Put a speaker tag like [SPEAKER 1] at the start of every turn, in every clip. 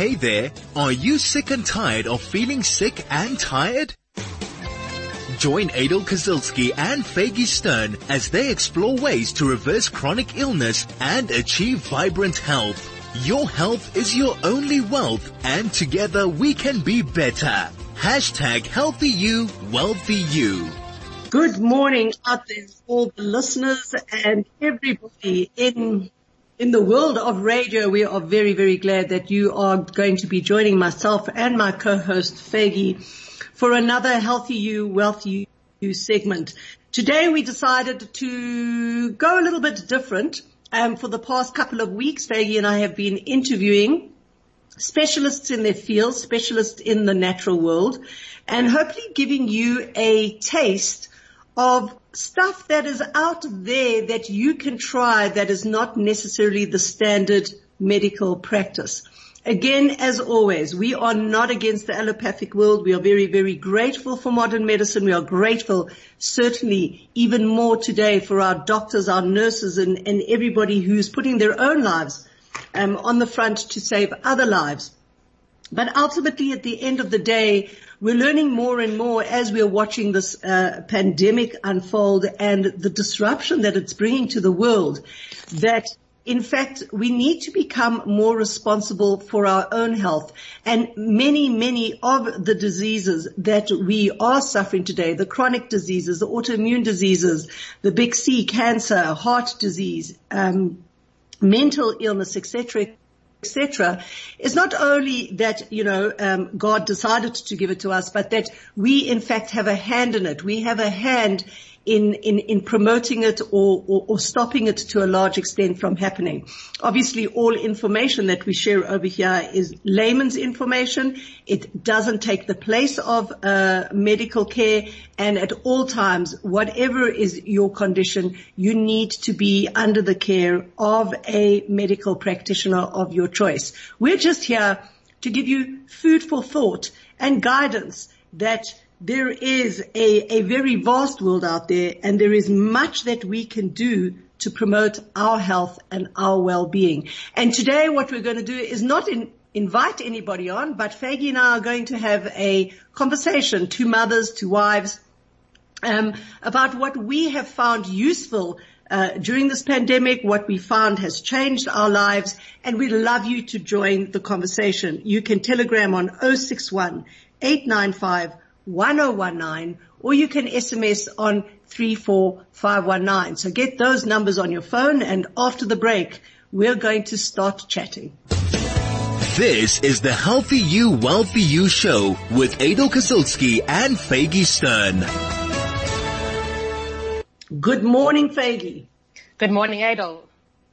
[SPEAKER 1] Hey there, are you sick and tired of feeling sick and tired? Join Aidel Kazilsky and Faygie Stern as they explore ways to reverse chronic illness and achieve vibrant health. Your health is your only wealth and together we can be better. Hashtag healthy you, wealthy you.
[SPEAKER 2] Good morning out there, all the listeners and everybody in in the world of radio, we are very, very glad that you are going to be joining myself and my co-host Faygie for another Healthy You, Wealthy You segment. Today we decided to go a little bit different. Um, for the past couple of weeks, Faygie and I have been interviewing specialists in their field, specialists in the natural world, and hopefully giving you a taste of stuff that is out there that you can try that is not necessarily the standard medical practice. Again, as always, we are not against the allopathic world. We are very, very grateful for modern medicine. We are grateful, certainly even more today for our doctors, our nurses and, and everybody who's putting their own lives um, on the front to save other lives. But ultimately at the end of the day, we're learning more and more as we're watching this uh, pandemic unfold and the disruption that it's bringing to the world that in fact, we need to become more responsible for our own health. And many, many of the diseases that we are suffering today, the chronic diseases, the autoimmune diseases, the big C, cancer, heart disease, um, mental illness, etc., etc., is not only that, you know, um, God decided to give it to us, but that we in fact have a hand in it. We have a hand in, in, in promoting it or, or, or, stopping it to a large extent from happening. Obviously all information that we share over here is layman's information. It doesn't take the place of uh, medical care and at all times, whatever is your condition, you need to be under the care of a medical practitioner of your choice. We're just here to give you food for thought and guidance that there is a, a very vast world out there and there is much that we can do to promote our health and our well-being. And today what we're going to do is not in, invite anybody on, but Faygie and I are going to have a conversation, two mothers, two wives, um, about what we have found useful uh, during this pandemic, what we found has changed our lives, and we'd love you to join the conversation. You can telegram on 061 895 1019 or you can SMS on 34519. So get those numbers on your phone and after the break, we're going to start chatting.
[SPEAKER 1] This is the Healthy You, Wealthy You show with Aidel Kazilsky and Faygie Stern.
[SPEAKER 2] Good morning, Faygie.
[SPEAKER 3] Good morning, Aidel.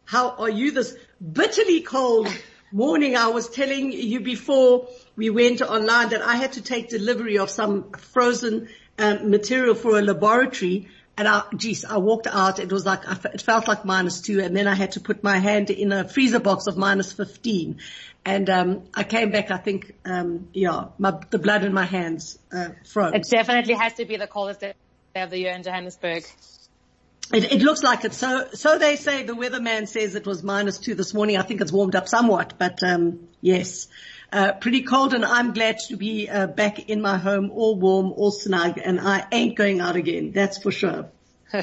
[SPEAKER 2] How are you this bitterly cold morning? I was telling you before we went online that I had to take delivery of some frozen um, material for a laboratory. And I, geez, I walked out. It was like, it felt like minus two. And then I had to put my hand in a freezer box of minus 15. And, um, I came back, I think, um, yeah, my, the blood in my hands, uh, froze.
[SPEAKER 3] It definitely has to be the coldest day of the year in Johannesburg.
[SPEAKER 2] It, it, looks like it. So, so they say the weatherman says it was minus two this morning. I think it's warmed up somewhat, but, um, yes uh, pretty cold and I'm glad to be uh, back in my home all warm, all snug and I ain't going out again. That's for sure.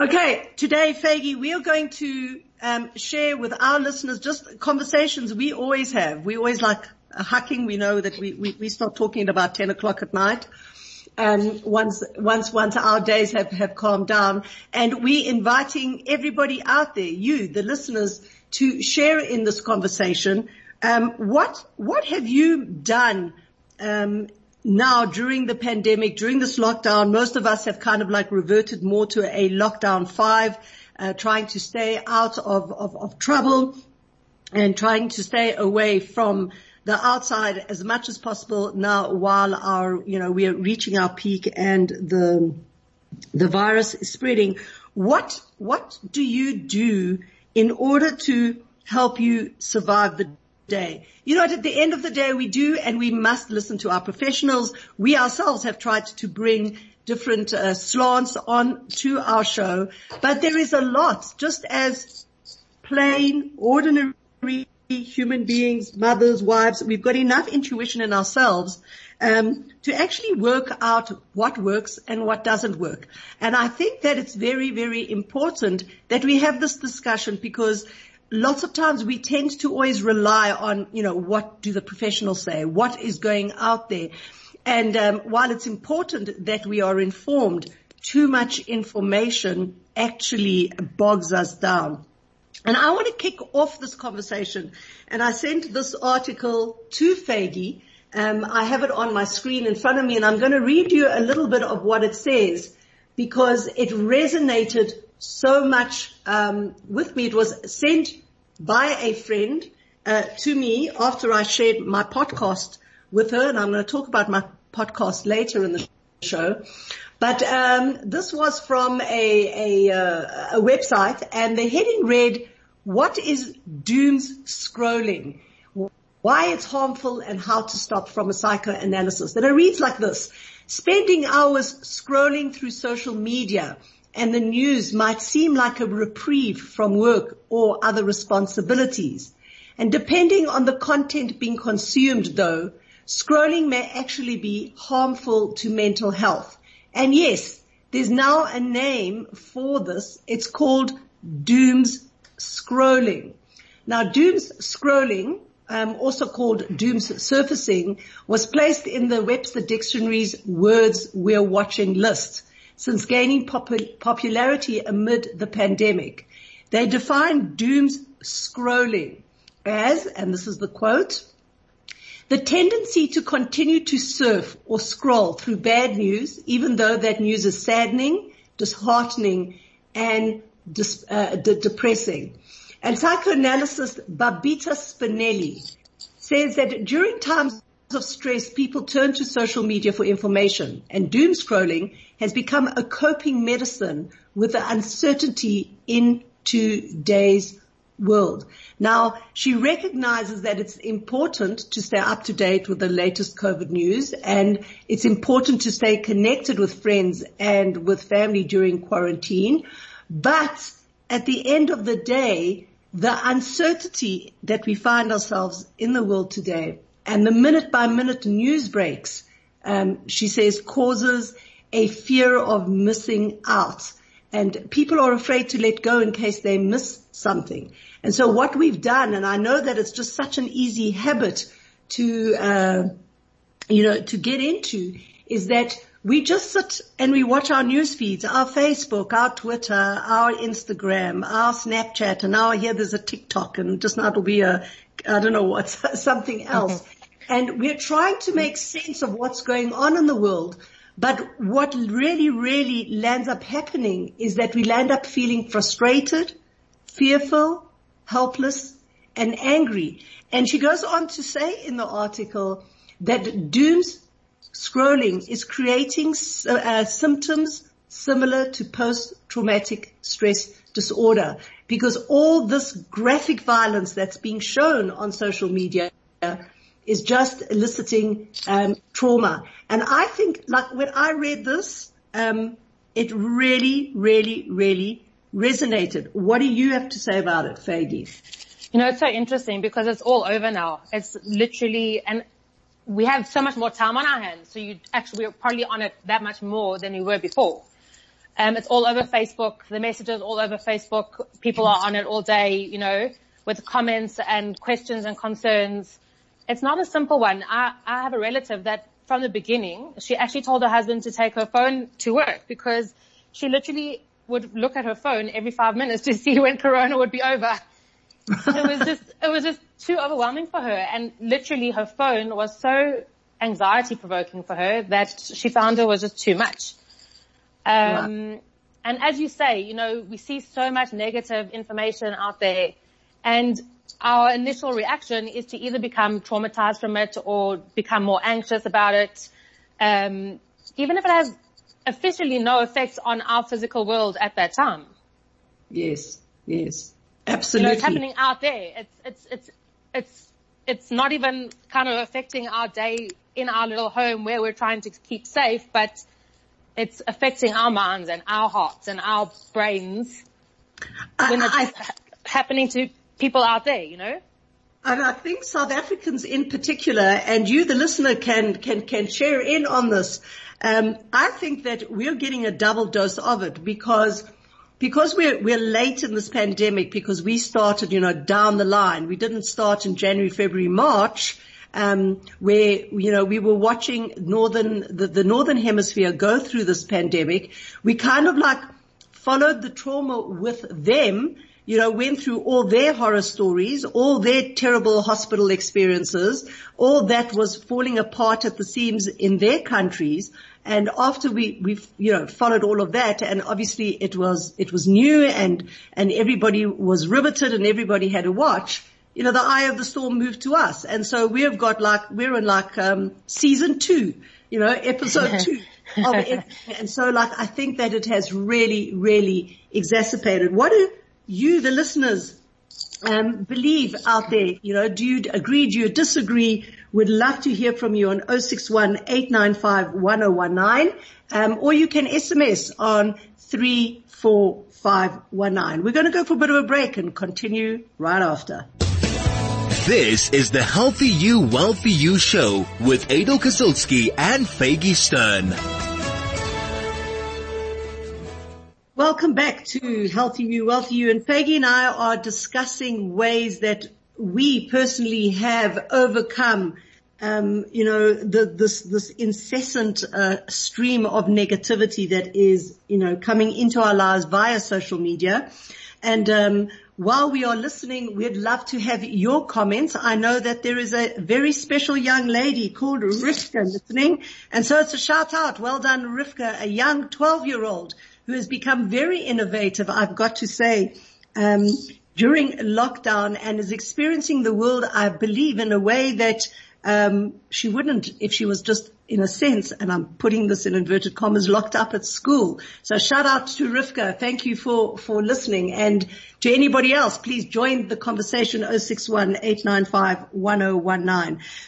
[SPEAKER 2] okay. Today, Faygie, we are going to um, share with our listeners just conversations we always have. We always like hucking. We know that we, we, we start talking at about 10 o'clock at night. Um, once, once, once our days have, have calmed down and we inviting everybody out there, you, the listeners, to share in this conversation um, what what have you done um, now during the pandemic, during this lockdown? Most of us have kind of like reverted more to a lockdown five, uh, trying to stay out of, of, of trouble and trying to stay away from the outside as much as possible now while our, you know, we are reaching our peak and the, the virus is spreading. What, what do you do in order to help you survive the day. You know, at the end of the day, we do and we must listen to our professionals. We ourselves have tried to bring different uh, slants on to our show, but there is a lot, just as plain, ordinary human beings, mothers, wives, we've got enough intuition in ourselves um, to actually work out what works and what doesn't work. And I think that it's very, very important that we have this discussion because lots of times we tend to always rely on, you know, what do the professionals say? What is going out there? And um, while it's important that we are informed, too much information actually bogs us down. And I want to kick off this conversation. And I sent this article to Faygie. Um, I have it on my screen in front of me and I'm going to read you a little bit of what it says because it resonated so much um, with me. It was sent by a friend uh, to me after I shared my podcast with her and I'm going to talk about my podcast later in the show. But um, this was from a, a, uh, a website, and the heading read, "What is dooms scrolling? Why it's harmful and how to stop?" From a psychoanalysis. And it reads like this: Spending hours scrolling through social media and the news might seem like a reprieve from work or other responsibilities. And depending on the content being consumed though, scrolling may actually be harmful to mental health. And yes, there's now a name for this. It's called dooms scrolling. Now dooms scrolling, um, also called dooms surfacing, was placed in the Webster Dictionary's words we're watching list since gaining pop- popularity amid the pandemic. They define dooms scrolling as, and this is the quote, the tendency to continue to surf or scroll through bad news, even though that news is saddening, disheartening, and dis, uh, de- depressing. And psychoanalyst Babita Spinelli says that during times of stress, people turn to social media for information and doom scrolling has become a coping medicine with the uncertainty in today's world. Now, she recognizes that it's important to stay up to date with the latest COVID news and it's important to stay connected with friends and with family during quarantine. But at the end of the day, the uncertainty that we find ourselves in the world today and the minute by minute news breaks, um, she says causes a fear of missing out and people are afraid to let go in case they miss something. And so what we've done, and I know that it's just such an easy habit to, uh, you know, to get into is that we just sit and we watch our news feeds, our Facebook, our Twitter, our Instagram, our Snapchat, and now here there's a TikTok and just now it'll be a, I don't know what, something else. Mm-hmm. And we're trying to make sense of what's going on in the world. But what really, really lands up happening is that we land up feeling frustrated, fearful, helpless, and angry. And she goes on to say in the article that dooms scrolling is creating uh, symptoms similar to post-traumatic stress disorder because all this graphic violence that's being shown on social media is just eliciting um, trauma. And I think, like when I read this, um, it really, really, really resonated. What do you have to say about it, Faygie?
[SPEAKER 3] You know, it's so interesting because it's all over now. It's literally, and we have so much more time on our hands. So you actually, we're probably on it that much more than we were before. Um, it's all over Facebook. The messages all over Facebook. People are on it all day, you know, with comments and questions and concerns. It's not a simple one. I, I have a relative that from the beginning, she actually told her husband to take her phone to work because she literally would look at her phone every five minutes to see when Corona would be over. it was just, it was just too overwhelming for her. And literally her phone was so anxiety provoking for her that she found it was just too much. Um, wow. and as you say, you know, we see so much negative information out there and our initial reaction is to either become traumatized from it or become more anxious about it. Um, even if it has officially no effects on our physical world at that time.
[SPEAKER 2] Yes, yes, absolutely. You
[SPEAKER 3] know, it's happening out there. It's, it's, it's, it's, it's not even kind of affecting our day in our little home where we're trying to keep safe, but it's affecting our minds and our hearts and our brains when it's I, happening to people out there, you know?
[SPEAKER 2] And I think South Africans in particular, and you, the listener, can can can share in on this. Um, I think that we're getting a double dose of it because because we're we're late in this pandemic because we started, you know, down the line. We didn't start in January, February, March. Um, where you know we were watching northern the, the northern hemisphere go through this pandemic, we kind of like followed the trauma with them you know, went through all their horror stories, all their terrible hospital experiences, all that was falling apart at the seams in their countries. And after we, we, you know, followed all of that and obviously it was, it was new and, and everybody was riveted and everybody had to watch, you know, the eye of the storm moved to us. And so we have got like, we're in like, um, season two, you know, episode two. of it. And so like, I think that it has really, really exacerbated. What do, you, the listeners, um, believe out there? You know, do you agree? Do you disagree? We'd love to hear from you on 061 895 um, or you can SMS on 34519. We're going to go for a bit of a break and continue right after.
[SPEAKER 1] This is the Healthy You, Wealthy You show with Aidel Kazilsky and Faygie Stern.
[SPEAKER 2] Welcome back to Healthy You, Wealthy You. And Faygie and I are discussing ways that we personally have overcome, um, you know, the, this this incessant uh, stream of negativity that is, you know, coming into our lives via social media. And um, while we are listening, we'd love to have your comments. I know that there is a very special young lady called Rivka listening, and so it's a shout out. Well done, Rivka, a young 12 year old who has become very innovative, I've got to say, um, during lockdown and is experiencing the world, I believe, in a way that um, she wouldn't if she was just in a sense, and I'm putting this in inverted commas, locked up at school. So shout out to Rivka. Thank you for, for listening. And to anybody else, please join the conversation 061 895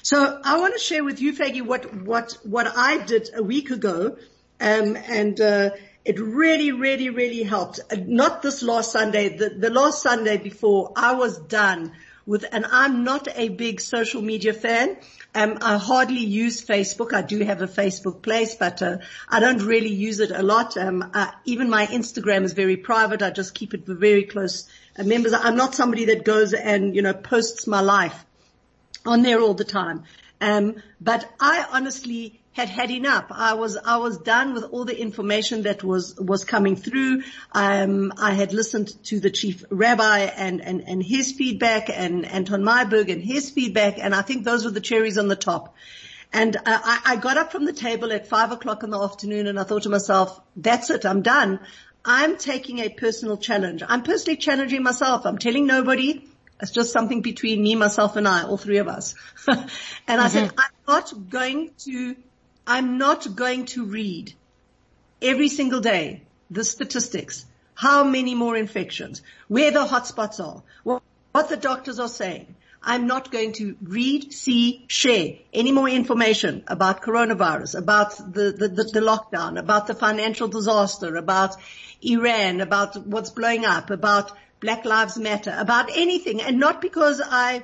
[SPEAKER 2] So I want to share with you, Faygie, what, what, what I did a week ago. Um, and, uh, it really, really, really helped. Not this last Sunday, the, the last Sunday before I was done with, and I'm not a big social media fan. Um, I hardly use Facebook. I do have a Facebook place, but uh, I don't really use it a lot. Um, even my Instagram is very private. I just keep it for very close uh, members. I'm not somebody that goes and you know posts my life on there all the time. Um, but I honestly had had enough. I was, I was done with all the information that was, was coming through. Um, I had listened to the chief rabbi and, and, and his feedback and Anton Myberg and his feedback. And I think those were the cherries on the top. And I, I got up from the table at five o'clock in the afternoon and I thought to myself, that's it. I'm done. I'm taking a personal challenge. I'm personally challenging myself. I'm telling nobody. It's just something between me, myself and I, all three of us. and I mm-hmm. said, I'm not going to I'm not going to read every single day the statistics, how many more infections, where the hotspots are, what, the doctors are saying. I'm not going to read, see, share any more information about coronavirus, about the, the, the, the, lockdown, about the financial disaster, about Iran, about what's blowing up, about Black Lives Matter, about anything. And not because I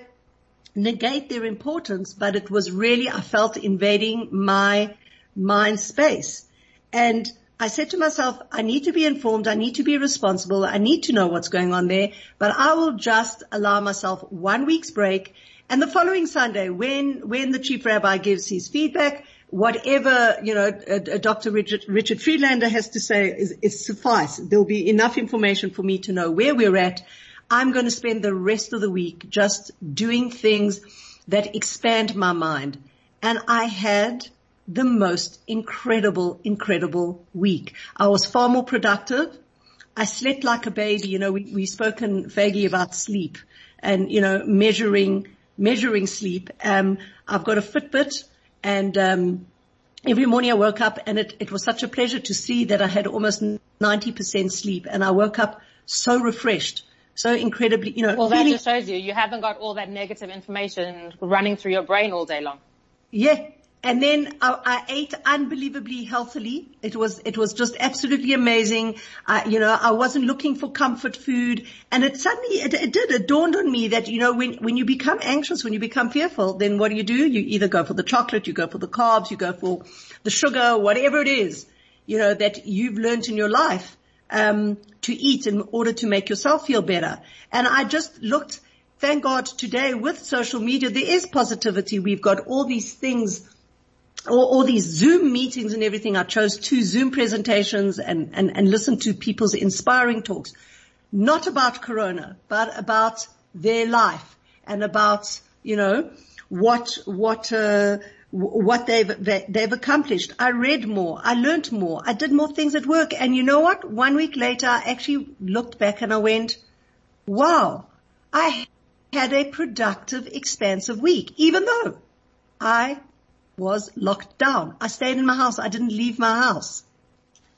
[SPEAKER 2] negate their importance, but it was really, I felt invading my mind space. And I said to myself, I need to be informed. I need to be responsible. I need to know what's going on there, but I will just allow myself one week's break. And the following Sunday, when, when the chief rabbi gives his feedback, whatever, you know, uh, Dr. Richard, Richard Friedlander has to say is, is suffice. There'll be enough information for me to know where we're at. I'm going to spend the rest of the week just doing things that expand my mind. And I had the most incredible, incredible week. I was far more productive. I slept like a baby. You know, we, we've spoken vaguely about sleep and, you know, measuring, measuring sleep. Um, I've got a Fitbit and, um, every morning I woke up and it, it was such a pleasure to see that I had almost 90% sleep and I woke up so refreshed so incredibly, you know.
[SPEAKER 3] Well, that just shows you you haven't got all that negative information running through your brain all day long.
[SPEAKER 2] Yeah. and then I, I, ate unbelievably healthily. It was, it was just absolutely amazing. Uh, you know, I wasn't looking for comfort food and it suddenly, it, it did, it dawned on me that, you know, when, when you become anxious, when you become fearful, then what do you do? You either go for the chocolate, you go for the carbs, you go for the sugar, whatever it is, you know, that you've learned in your life, um, to eat in order to make yourself feel better. And I just looked, thank God today with social media, there is positivity. We've got all these things all, all, these Zoom meetings and everything. I chose two Zoom presentations and, and, and listened to people's inspiring talks, not about Corona, but about their life and about, you know, what, what, uh, what they've, they've accomplished. I read more. I learned more. I did more things at work. And you know what? One week later, I actually looked back and I went, wow, I had a productive, expansive week, even though I was locked down. I stayed in my house. I didn't leave my house.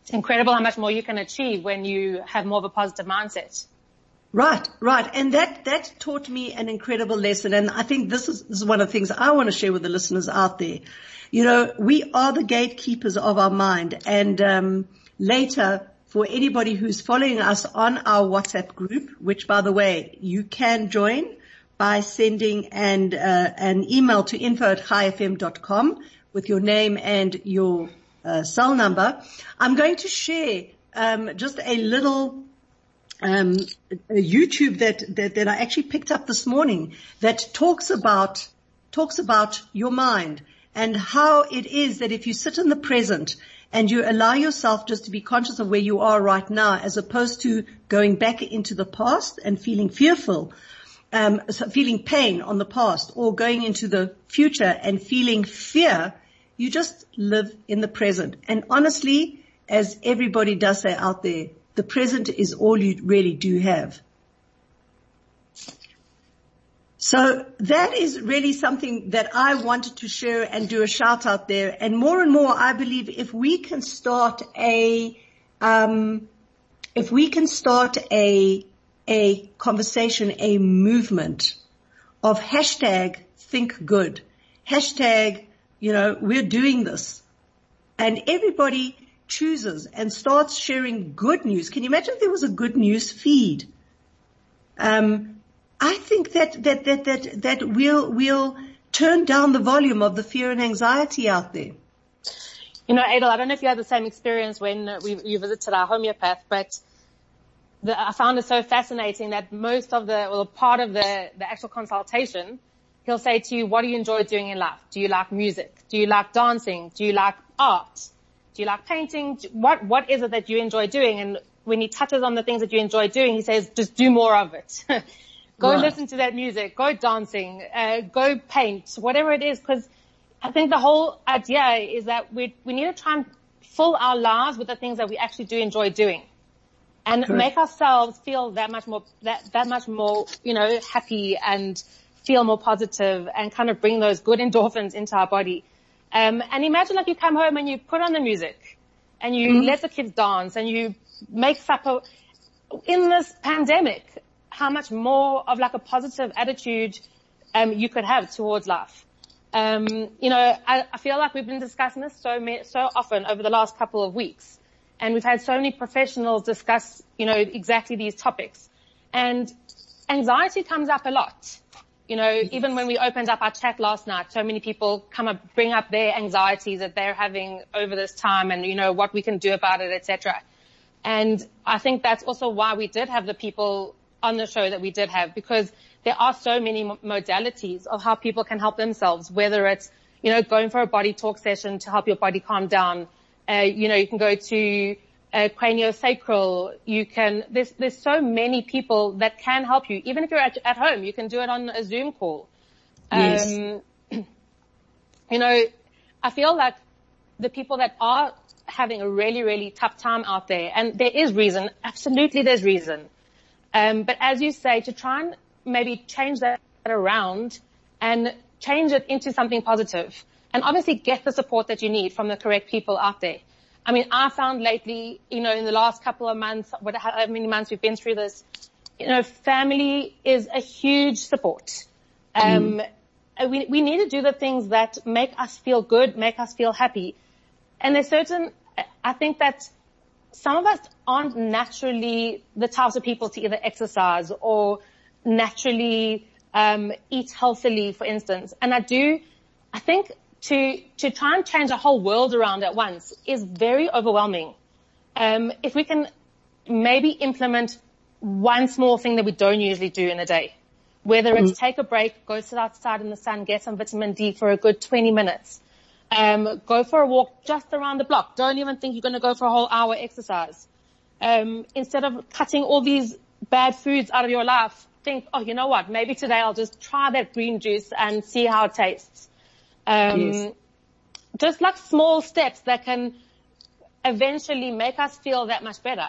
[SPEAKER 3] It's incredible how much more you can achieve when you have more of a positive mindset.
[SPEAKER 2] Right, right. And that, that taught me an incredible lesson. And I think this is, this is one of the things I want to share with the listeners out there. You know, we are the gatekeepers of our mind. And, um, later for anybody who's following us on our WhatsApp group, which by the way, you can join by sending and uh, an email to info at chaifm.com with your name and your uh, cell number. I'm going to share um, just a little um, a YouTube that, that that I actually picked up this morning that talks about talks about your mind and how it is that if you sit in the present and you allow yourself just to be conscious of where you are right now as opposed to going back into the past and feeling fearful, um, feeling pain on the past or going into the future and feeling fear, you just live in the present. And honestly, as everybody does say out there, the present is all you really do have. So that is really something that I wanted to share and do a shout out there. And more and more, I believe if we can start a, um, if we can start a a conversation, a movement of hashtag think good, hashtag, you know, we're doing this. And everybody chooses and starts sharing good news. Can you imagine if there was a good news feed? Um, I think that, that, that, that, that we'll, we'll turn down the volume of the fear and anxiety out there.
[SPEAKER 3] You know, Aidel, I don't know if you had the same experience when we, you visited our homeopath, but the, I found it so fascinating that most of the, or part of the, the actual consultation, he'll say to you, what do you enjoy doing in life? Do you like music? Do you like dancing? Do you like art? Do you like painting? What, what is it that you enjoy doing? And when he touches on the things that you enjoy doing, he says, just do more of it. go right. listen to that music, go dancing, uh, go paint, whatever it is, because I think the whole idea is that we, we need to try and fill our lives with the things that we actually do enjoy doing and Correct. make ourselves feel that much more, that, that much more, you know, happy and feel more positive and kind of bring those good endorphins into our body. Um, and imagine like you come home and you put on the music and you mm-hmm. let the kids dance and you make supper in this pandemic, how much more of like a positive attitude, um, you could have towards life. Um, you know, I, I, feel like we've been discussing this so, so often over the last couple of weeks. And we've had so many professionals discuss, you know, exactly these topics. And anxiety comes up a lot. You know, even when we opened up our chat last night, so many people come up, bring up their anxieties that they're having over this time and, you know, what we can do about it, etc. And I think that's also why we did have the people on the show that we did have because there are so many modalities of how people can help themselves, whether it's, you know, going for a body talk session to help your body calm down, uh, you know, you can go to uh, craniosacral. You can, there's, there's so many people that can help you. Even if you're at, at home, you can do it on a Zoom call.
[SPEAKER 2] Yes.
[SPEAKER 3] Um, you know, I feel like the people that are having a really, really tough time out there, and there is reason, absolutely there's reason. Um, but as you say, to try and maybe change that around and change it into something positive and obviously get the support that you need from the correct people out there. I mean, I found lately, you know, in the last couple of months, what, how many months we've been through this, you know, family is a huge support. Um, mm. we, we need to do the things that make us feel good, make us feel happy. And there's certain, I think that some of us aren't naturally the types of people to either exercise or naturally um, eat healthily, for instance. And I do, I think to to try and change a whole world around at once is very overwhelming. Um, if we can maybe implement one small thing that we don't usually do in a day, whether it's mm. take a break, go sit outside in the sun, get some vitamin D for a good 20 minutes, um, go for a walk just around the block. Don't even think you're going to go for a whole hour exercise. Um, instead of cutting all these bad foods out of your life, think, oh, you know what? Maybe today I'll just try that green juice and see how it tastes. Um, yes. just like small steps that can eventually make us feel that much better.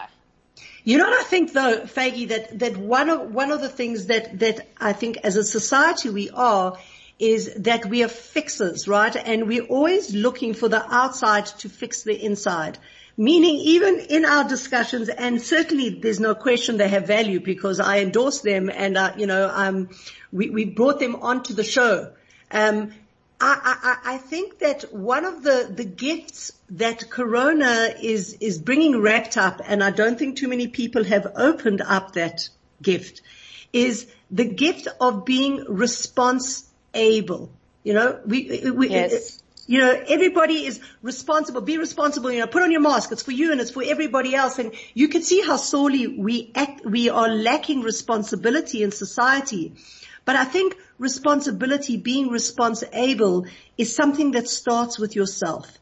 [SPEAKER 2] You know what I think though, Faygie, that, that one of, one of the things that, that I think as a society we are is that we are fixers, right? And we're always looking for the outside to fix the inside. Meaning even in our discussions, and certainly there's no question they have value because I endorse them and, uh, you know, um, we, we brought them onto the show. Um, I, I, I, think that one of the, the gifts that Corona is, is bringing wrapped up, and I don't think too many people have opened up that gift, is the gift of being response able. You know, we, we yes. you know, everybody is responsible. Be responsible. You know, put on your mask. It's for you and it's for everybody else. And you can see how sorely we act, we are lacking responsibility in society. But I think responsibility, being responsible is something that starts with yourself.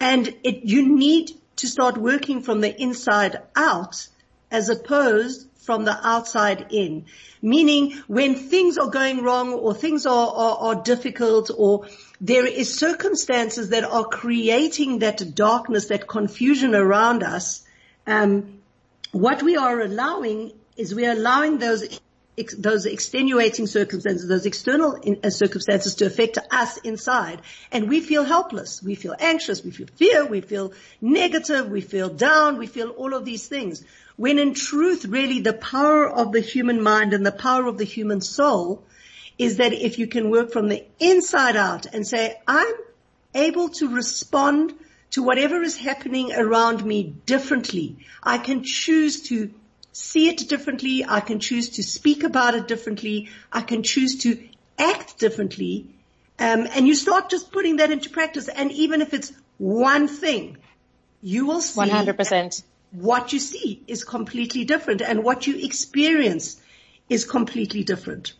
[SPEAKER 2] And it, you need to start working from the inside out as opposed from the outside in. Meaning when things are going wrong or things are, are, are difficult or there is circumstances that are creating that darkness, that confusion around us, um, what we are allowing is we are allowing those ex- those extenuating circumstances, those external in, uh, circumstances to affect us inside. And we feel helpless. We feel anxious. We feel fear. We feel negative. We feel down. We feel all of these things. When in truth, really the power of the human mind and the power of the human soul is that if you can work from the inside out and say, I'm able to respond to whatever is happening around me differently. I can choose to see it differently. I can choose to speak about it differently. I can choose to act differently. Um, and you start just putting that into practice. And even if it's one thing, you will see
[SPEAKER 3] 100%.
[SPEAKER 2] what you see is completely different and what you experience is completely different.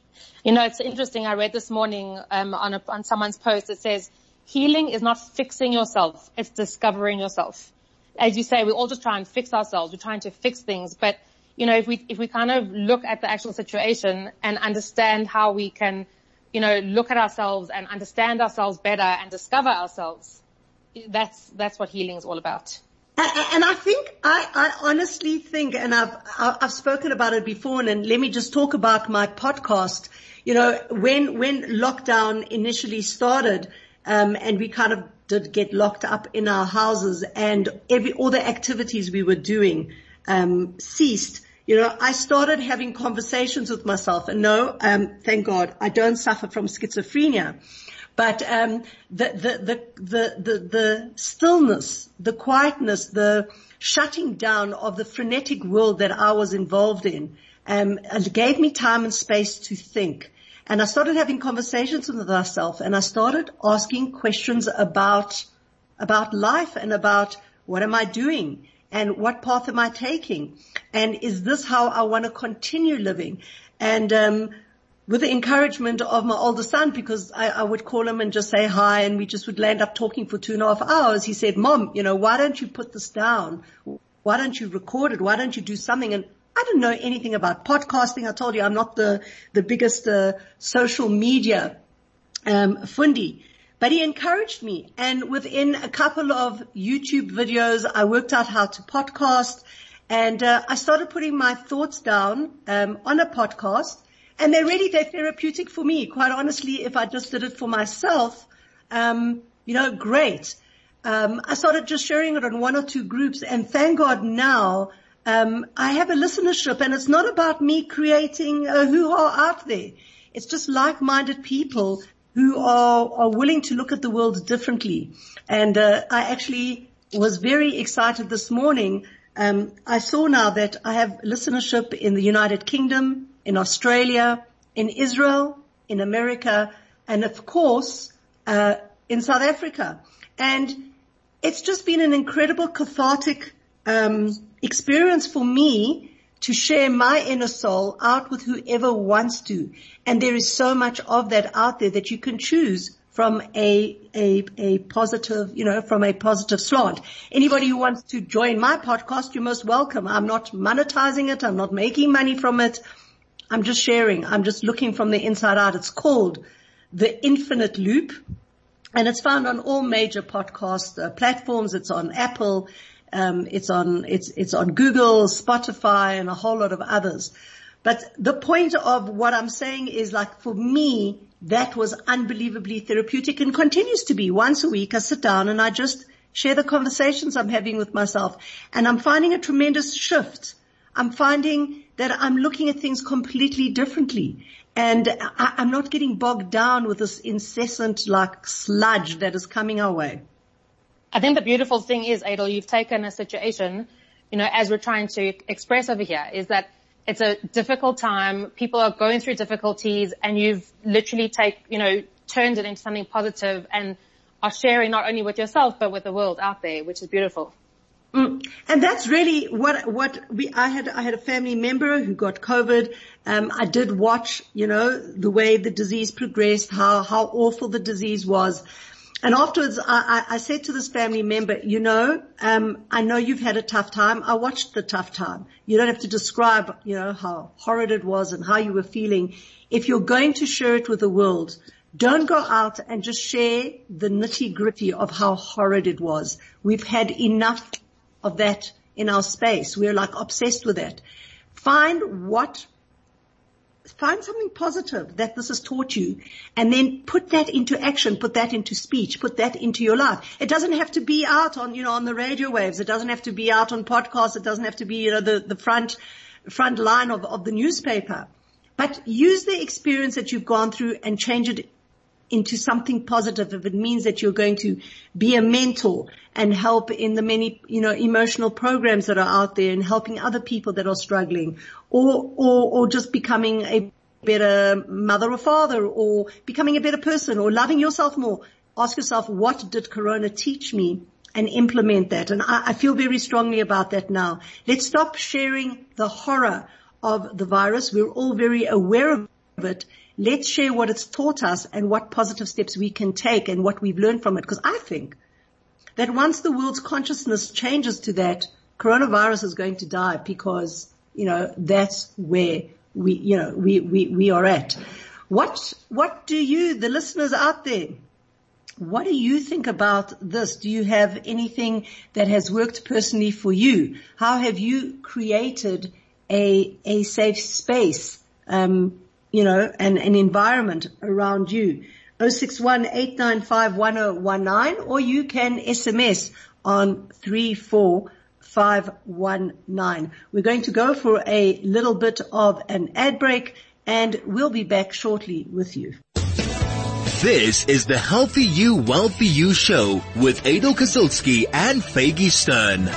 [SPEAKER 3] You know, it's interesting. I read this morning um, on, a, on someone's post that says healing is not fixing yourself; it's discovering yourself. As you say, we all just try and fix ourselves. We're trying to fix things, but you know, if we, if we kind of look at the actual situation and understand how we can, you know, look at ourselves and understand ourselves better and discover ourselves, that's, that's what healing is all about.
[SPEAKER 2] And I think, I, I honestly think, and I've, I've spoken about it before, and let me just talk about my podcast. You know, when, when lockdown initially started, um, and we kind of did get locked up in our houses and every, all the activities we were doing, um, ceased, you know, I started having conversations with myself and no, um, thank God, I don't suffer from schizophrenia. But um, the, the, the, the, the, the stillness, the quietness, the shutting down of the frenetic world that I was involved in um, gave me time and space to think. And I started having conversations with myself and I started asking questions about, about life and about what am I doing? And what path am I taking? And is this how I want to continue living? And, um, with the encouragement of my older son, because I, I, would call him and just say hi and we just would land up talking for two and a half hours. He said, mom, you know, why don't you put this down? Why don't you record it? Why don't you do something? And I didn't know anything about podcasting. I told you I'm not the, the biggest, uh, social media, um. But he encouraged me and within a couple of YouTube videos, I worked out how to podcast and uh, I started putting my thoughts down um, on a podcast and they're really, they're therapeutic for me. Quite honestly, if I just did it for myself, um, you know, great. Um, I started just sharing it on one or two groups and thank God now, um, I have a listenership and it's not about me creating a hoo-ha out there. It's just like-minded people who are, are willing to look at the world differently. And uh, I actually was very excited this morning. Um, I saw now that I have listenership in the United Kingdom, in Australia, in Israel, in America, and of course uh, in South Africa. And it's just been an incredible cathartic um, experience for me to share my inner soul out with whoever wants to. And there is so much of that out there that you can choose from a, a, a positive, you know, from a positive slant. Anybody who wants to join my podcast, you're most welcome. I'm not monetizing it. I'm not making money from it. I'm just sharing. I'm just looking from the inside out. It's called The Infinite Loop and it's found on all major podcast uh, platforms. It's on Apple. Um, it's on it's it's on Google, Spotify, and a whole lot of others. But the point of what I'm saying is like for me, that was unbelievably therapeutic and continues to be. Once a week I sit down and I just share the conversations I'm having with myself and I'm finding a tremendous shift. I'm finding that I'm looking at things completely differently and I, I'm not getting bogged down with this incessant like sludge that is coming our way.
[SPEAKER 3] I think the beautiful thing is, Aidel, you've taken a situation, you know, as we're trying to express over here, is that it's a difficult time. People are going through difficulties and you've literally take, you know, turned it into something positive and are sharing not only with yourself, but with the world out there, which is beautiful.
[SPEAKER 2] Mm. And that's really what, what we, I had, I had a family member who got COVID. Um, I did watch, you know, the way the disease progressed, how, how awful the disease was. And afterwards, I, I, I said to this family member, you know, um, I know you've had a tough time. I watched the tough time. You don't have to describe, you know, how horrid it was and how you were feeling. If you're going to share it with the world, don't go out and just share the nitty gritty of how horrid it was. We've had enough of that in our space. We're like obsessed with that. Find what find something positive that this has taught you and then put that into action, put that into speech, put that into your life. It doesn't have to be out on, you know, on the radio waves. It doesn't have to be out on podcasts. It doesn't have to be, you know, the, the front, front line of, of the newspaper. But use the experience that you've gone through and change it into something positive if it means that you're going to be a mentor and help in the many, you know, emotional programs that are out there and helping other people that are struggling or, or, or just becoming a better mother or father or becoming a better person or loving yourself more. Ask yourself, what did Corona teach me? And implement that. And I, I feel very strongly about that now. Let's stop sharing the horror of the virus. We're all very aware of it let's share what it's taught us and what positive steps we can take and what we've learned from it. Because I think that once the world's consciousness changes to that, coronavirus is going to die because, you know, that's where we, you know, we, we, we are at. What, what do you, the listeners out there, what do you think about this? Do you have anything that has worked personally for you? How have you created a, a safe space, um, you know, and an environment around you. 61 or you can SMS on 34519. We're going to go for a little bit of an ad break and we'll be back shortly with you.
[SPEAKER 1] This is the Healthy You, Wealthy You show with Aidel Kazilsky and Faygie Stern.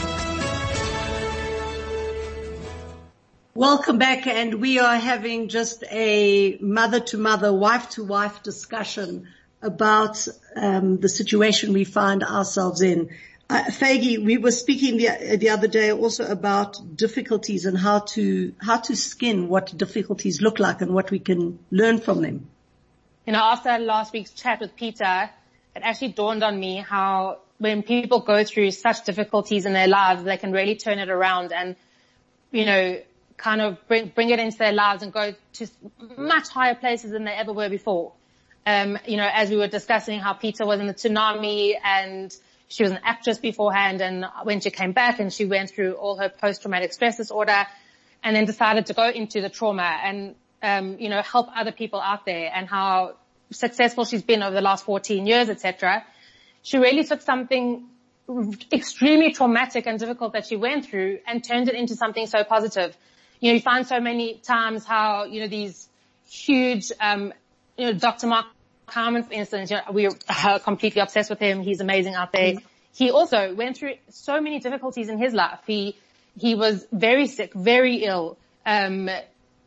[SPEAKER 2] Welcome back and we are having just a mother to mother, wife to wife discussion about um, the situation we find ourselves in. Uh, Faygie, we were speaking the, the other day also about difficulties and how to, how to skin what difficulties look like and what we can learn from them.
[SPEAKER 3] You know, after last week's chat with Peter, it actually dawned on me how when people go through such difficulties in their lives, they can really turn it around and, you know, kind of bring, bring it into their lives and go to much higher places than they ever were before. Um, you know, as we were discussing how Peter was in the tsunami and she was an actress beforehand and when she came back and she went through all her post-traumatic stress disorder and then decided to go into the trauma and, um, you know, help other people out there and how successful she's been over the last 14 years, etc. She really took something extremely traumatic and difficult that she went through and turned it into something so positive you know, you find so many times how, you know, these huge, um, you know, Dr. Mark Carmen, for instance, you know, we are completely obsessed with him. He's amazing out there. Mm-hmm. He also went through so many difficulties in his life. He, he was very sick, very ill. Um,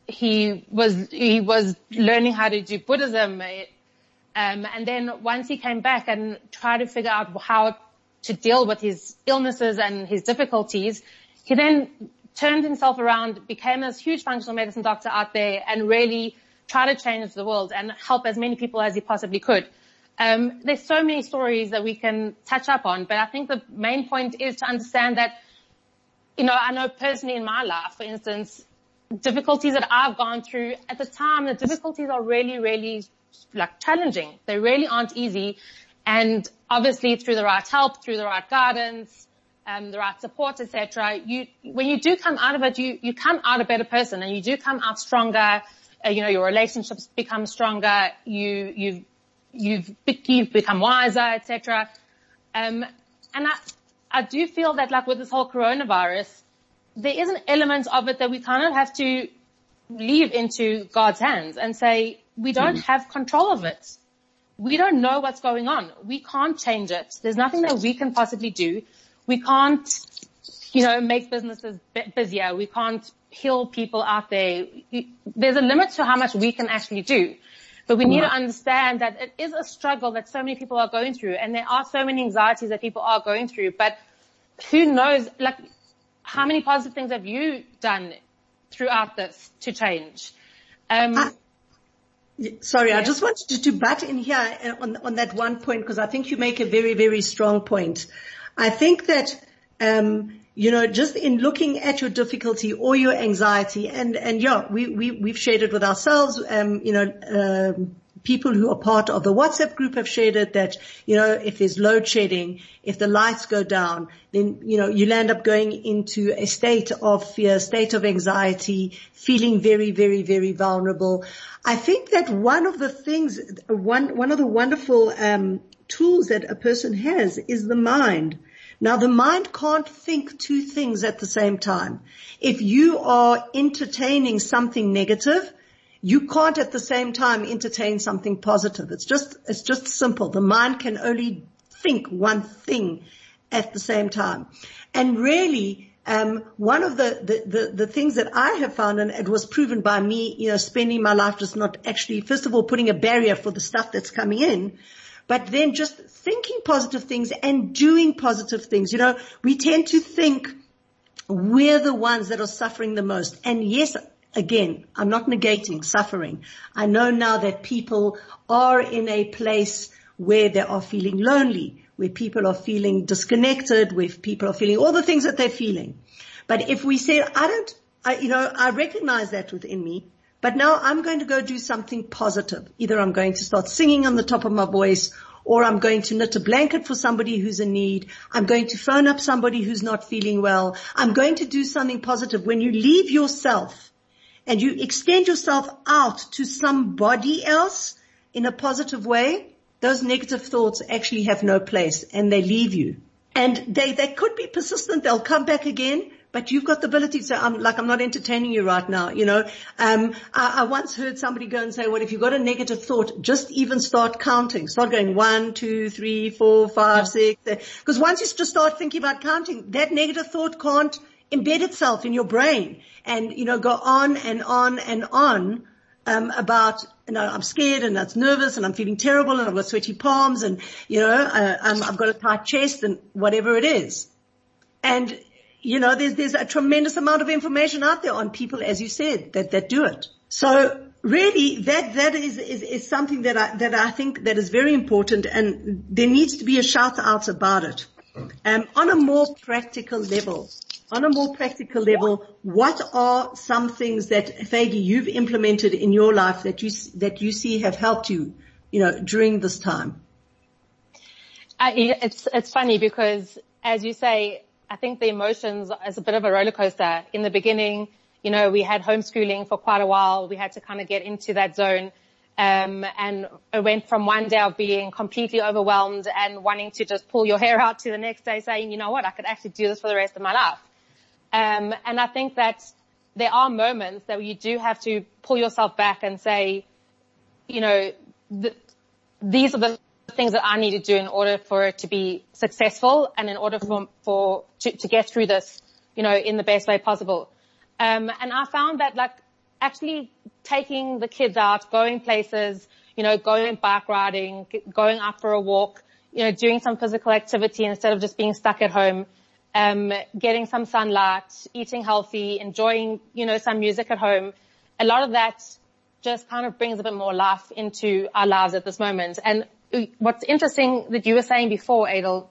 [SPEAKER 3] he was, he was learning how to do Buddhism. Um, and then once he came back and tried to figure out how to deal with his illnesses and his difficulties, he then turned himself around, became this huge functional medicine doctor out there and really tried to change the world and help as many people as he possibly could. Um, there's so many stories that we can touch up on, but I think the main point is to understand that, you know, I know personally in my life, for instance, difficulties that I've gone through at the time, the difficulties are really, really like challenging. They really aren't easy. And obviously through the right help, through the right guidance, um, the right support, etc. You, when you do come out of it, you, you come out a better person and you do come out stronger. Uh, you know, your relationships become stronger. You, you've, you've, you've become wiser, etc. Um, and I, I do feel that like with this whole coronavirus, there is an element of it that we kind of have to leave into God's hands and say, we don't mm. have control of it. We don't know what's going on. We can't change it. There's nothing that we can possibly do. We can't, you know, make businesses busier. We can't heal people out there. There's a limit to how much we can actually do. But we need to understand that it is a struggle that so many people are going through and there are so many anxieties that people are going through. But who knows, like, how many positive things have you done throughout this to change? Um,
[SPEAKER 2] I, sorry, I just wanted to, to butt in here uh, on, on that one point because I think you make a very, very strong point. I think that, um, you know, just in looking at your difficulty or your anxiety and, and yeah, we, we, we've shared it with ourselves, um, you know, um, people who are part of the WhatsApp group have shared it that, you know, if there's load shedding, if the lights go down, then, you know, you'll end up going into a state of fear, state of anxiety, feeling very, very, very vulnerable. I think that one of the things, one, one of the wonderful, um, tools that a person has is the mind. Now the mind can't think two things at the same time. If you are entertaining something negative, you can't at the same time entertain something positive. It's just, it's just simple. The mind can only think one thing at the same time. And really, um, one of the, the, the, the, things that I have found, and it was proven by me, you know, spending my life just not actually, first of all, putting a barrier for the stuff that's coming in, but then just thinking positive things and doing positive things. You know, we tend to think we're the ones that are suffering the most. And yes, again, I'm not negating suffering. I know now that people are in a place where they are feeling lonely, where people are feeling disconnected, where people are feeling all the things that they're feeling. But if we say, I don't, I, you know, I recognize that within me, but now I'm going to go do something positive. Either I'm going to start singing on the top of my voice or I'm going to knit a blanket for somebody who's in need. I'm going to phone up somebody who's not feeling well. I'm going to do something positive. When you leave yourself and you extend yourself out to somebody else in a positive way, those negative thoughts actually have no place and they leave you. And they, they could be persistent. They'll come back again but you've got the ability to say, I'm like, I'm not entertaining you right now. You know, um, I, I, once heard somebody go and say, well, if you've got a negative thought, just even start counting. Start going one, two, three, four, five, six. Because once you just start thinking about counting, that negative thought can't embed itself in your brain and, you know, go on and on and on. Um, about, you know, I'm scared and that's nervous and I'm feeling terrible and I've got sweaty palms and, you know, uh, um, I've got a tight chest and whatever it is. And you know, there's, there's a tremendous amount of information out there on people, as you said, that, that do it. So really that, that is, is, is something that I, that I think that is very important and there needs to be a shout out about it. Um, on a more practical level, on a more practical level, what are some things that Faygie you've implemented in your life that you that you see have helped you, you know, during this time?
[SPEAKER 3] I, it's it's funny because, as you say, I think the emotions is a bit of a roller coaster. In the beginning, you know, we had homeschooling for quite a while. We had to kind of get into that zone. Um, and it went from one day of being completely overwhelmed and wanting to just pull your hair out to the next day saying, you know what, I could actually do this for the rest of my life. Um, and I think that there are moments that you do have to pull yourself back and say, you know, the, these are the things that I need to do in order for it to be successful and in order for, for, to, to get through this, you know, in the best way possible. Um, and I found that like actually taking the kids out, going places, you know, going bike riding, going out for a walk, you know, doing some physical activity instead of just being stuck at home, um, getting some sunlight, eating healthy, enjoying, you know, some music at home. A lot of that just kind of brings a bit more life into our lives at this moment. And what's interesting that you were saying before, Aidel,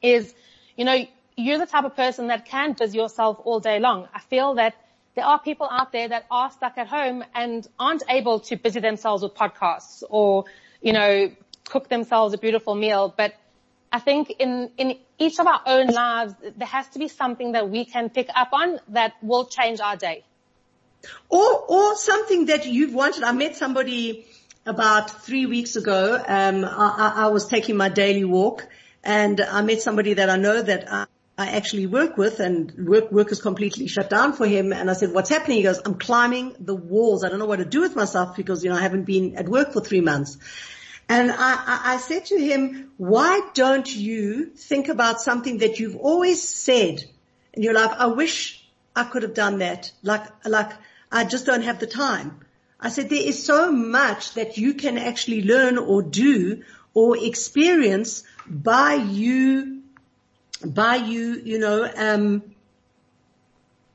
[SPEAKER 3] is, you know, you're the type of person that can busy yourself all day long. I feel that there are people out there that are stuck at home and aren't able to busy themselves with podcasts or, you know, cook themselves a beautiful meal. But I think in, in each of our own lives, there has to be something that we can pick up on that will change our day.
[SPEAKER 2] Or, or something that you've wanted. I met somebody about three weeks ago. Um, I, I, was taking my daily walk and I met somebody that I know that I, I actually work with and work, work is completely shut down for him. And I said, what's happening? He goes, I'm climbing the walls. I don't know what to do with myself because, you know, I haven't been at work for three months. And I, I, said to him, why don't you think about something that you've always said in your life? I wish I could have done that. Like, like I just don't have the time. I said, there is so much that you can actually learn or do or experience by you by you, you know, um,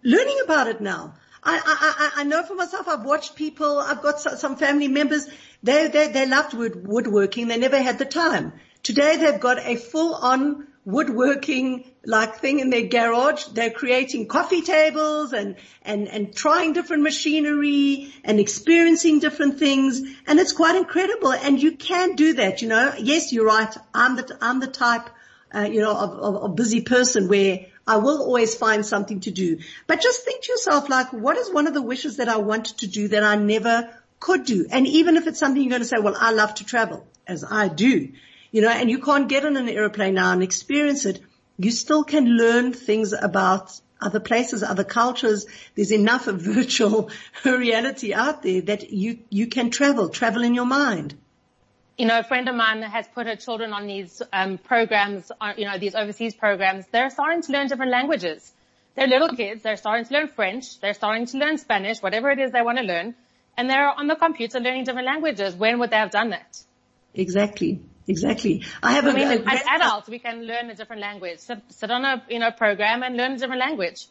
[SPEAKER 2] learning about it now. I, I, I, know for myself, I've watched people, I've got some family members, they, they, they loved wood, woodworking. They never had the time. Today they've got a full on woodworking like thing in their garage. They're creating coffee tables and, and, and trying different machinery and experiencing different things. And it's quite incredible. And you can do that, you know. Yes, you're right. I'm the, I'm the type uh, you know, of, of, of busy person where I will always find something to do. But just think to yourself, like, what is one of the wishes that I wanted to do that I never could do? And even if it's something you're going to say, well, I love to travel, as I do, you know, and you can't get on an airplane now and experience it, you still can learn things about other places, other cultures. There's enough of virtual reality out there that you, you can travel, travel in your mind
[SPEAKER 3] you know, a friend of mine has put her children on these um, programs, uh, you know, these overseas programs. They're starting to learn different languages. They're little kids. They're starting to learn French. They're starting to learn Spanish, whatever it is they want to learn. And they're on the computer learning different languages. When would they have done that?
[SPEAKER 2] Exactly. Exactly. I have
[SPEAKER 3] I mean, a, as adults, we can learn a different language. Sit, sit on a, you know, program and learn a different language.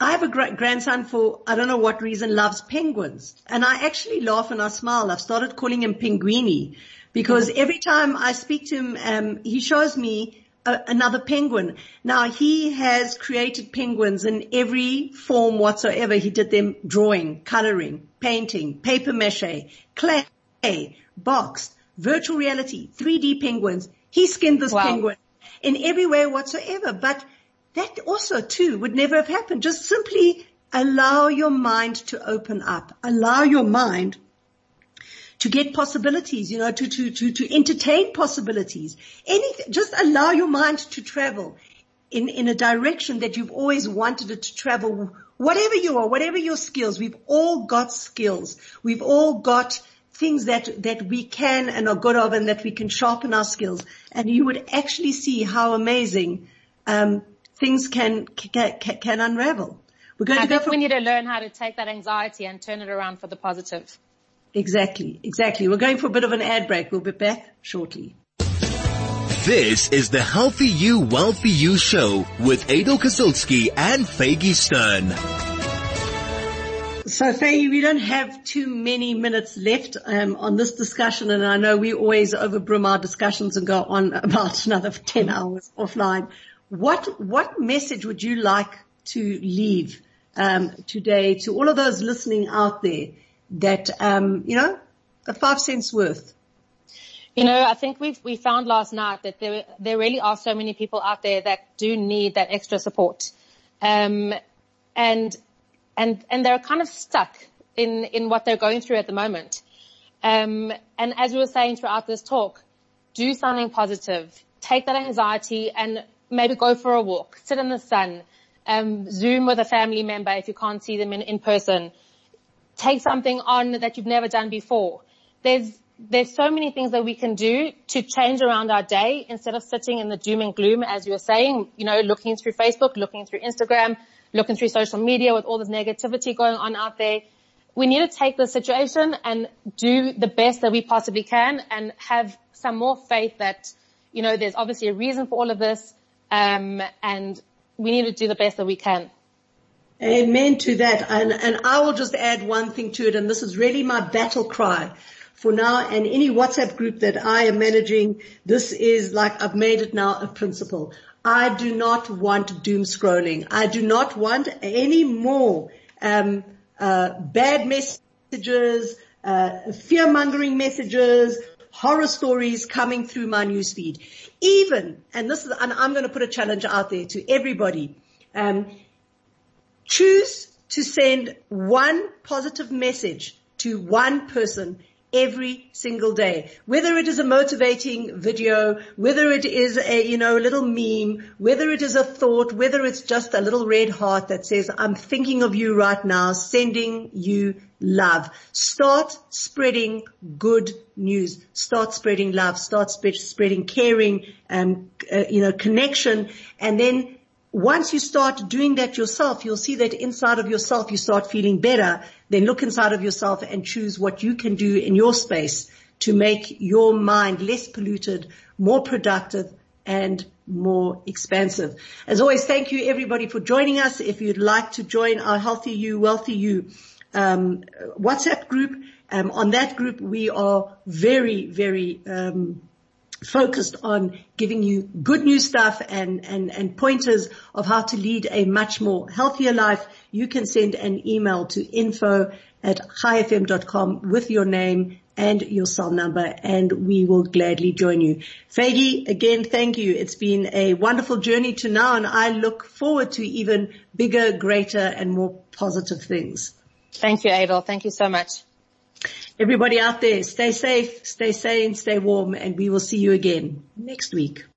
[SPEAKER 2] I have a great grandson for, I don't know what reason, loves penguins. And I actually laugh and I smile. I've started calling him Pinguini because every time I speak to him, um, he shows me a, another penguin. Now he has created penguins in every form whatsoever. He did them drawing, coloring, painting, paper mache, clay, boxed, virtual reality, 3D penguins. He skinned this wow. penguin in every way whatsoever. But that also too would never have happened. Just simply allow your mind to open up. Allow your mind to get possibilities, you know, to, to, to, to entertain possibilities. Anything, just allow your mind to travel in, in a direction that you've always wanted it to travel. Whatever you are, whatever your skills, we've all got skills. We've all got things that, that we can and are good of and that we can sharpen our skills. And you would actually see how amazing, um, things can, can, can unravel.
[SPEAKER 3] We're going I to think go we need to learn how to take that anxiety and turn it around for the positive.
[SPEAKER 2] Exactly, exactly. We're going for a bit of an ad break. We'll be back shortly.
[SPEAKER 1] This is the Healthy You, Wealthy You show with Aidel Kazilsky and Faygie Stern.
[SPEAKER 2] So Faygie, we don't have too many minutes left um, on this discussion, and I know we always overbrim our discussions and go on about another 10 hours offline. What, what message would you like to leave um, today to all of those listening out there that, um, you know, a five cents worth.
[SPEAKER 3] You know, I think we we found last night that there there really are so many people out there that do need that extra support, um, and and and they're kind of stuck in in what they're going through at the moment. Um, and as we were saying throughout this talk, do something positive. Take that anxiety and maybe go for a walk, sit in the sun, um, Zoom with a family member if you can't see them in, in person take something on that you've never done before. There's, there's so many things that we can do to change around our day instead of sitting in the doom and gloom, as you were saying, you know, looking through Facebook, looking through Instagram, looking through social media with all this negativity going on out there. We need to take the situation and do the best that we possibly can and have some more faith that, you know, there's obviously a reason for all of this. Um, and we need to do the best that we can.
[SPEAKER 2] Amen to that. And, and I will just add one thing to it. And this is really my battle cry for now and any WhatsApp group that I am managing. This is like I've made it now a principle. I do not want doom scrolling. I do not want any more, um, uh, bad messages, uh, fear mongering messages, horror stories coming through my newsfeed. Even, and this is, and I'm going to put a challenge out there to everybody. Um, choose to send one positive message to one person every single day. Whether it is a motivating video, whether it is a, you know, a little meme, whether it is a thought, whether it's just a little red heart that says, I'm thinking of you right now, sending you love. Start spreading good news. Start spreading love. Start sp- spreading caring, um, uh, you know, connection. And then once you start doing that yourself, you'll see that inside of yourself you start feeling better. Then look inside of yourself and choose what you can do in your space to make your mind less polluted, more productive and more expansive. As always, thank you everybody for joining us. If you'd like to join our Healthy You, Wealthy You um, WhatsApp group, um, on that group we are very, very um, focused on giving you good new stuff and, and, and pointers of how to lead a much more healthier life, you can send an email to info at chaifm.com with your name and your cell number and we will gladly join you. Faygie, again, thank you. It's been a wonderful journey to now and I look forward to even bigger, greater and more positive things.
[SPEAKER 3] Thank you, Aidel. Thank you so much.
[SPEAKER 2] Everybody out there, stay safe, stay sane, stay warm, and we will see you again next week.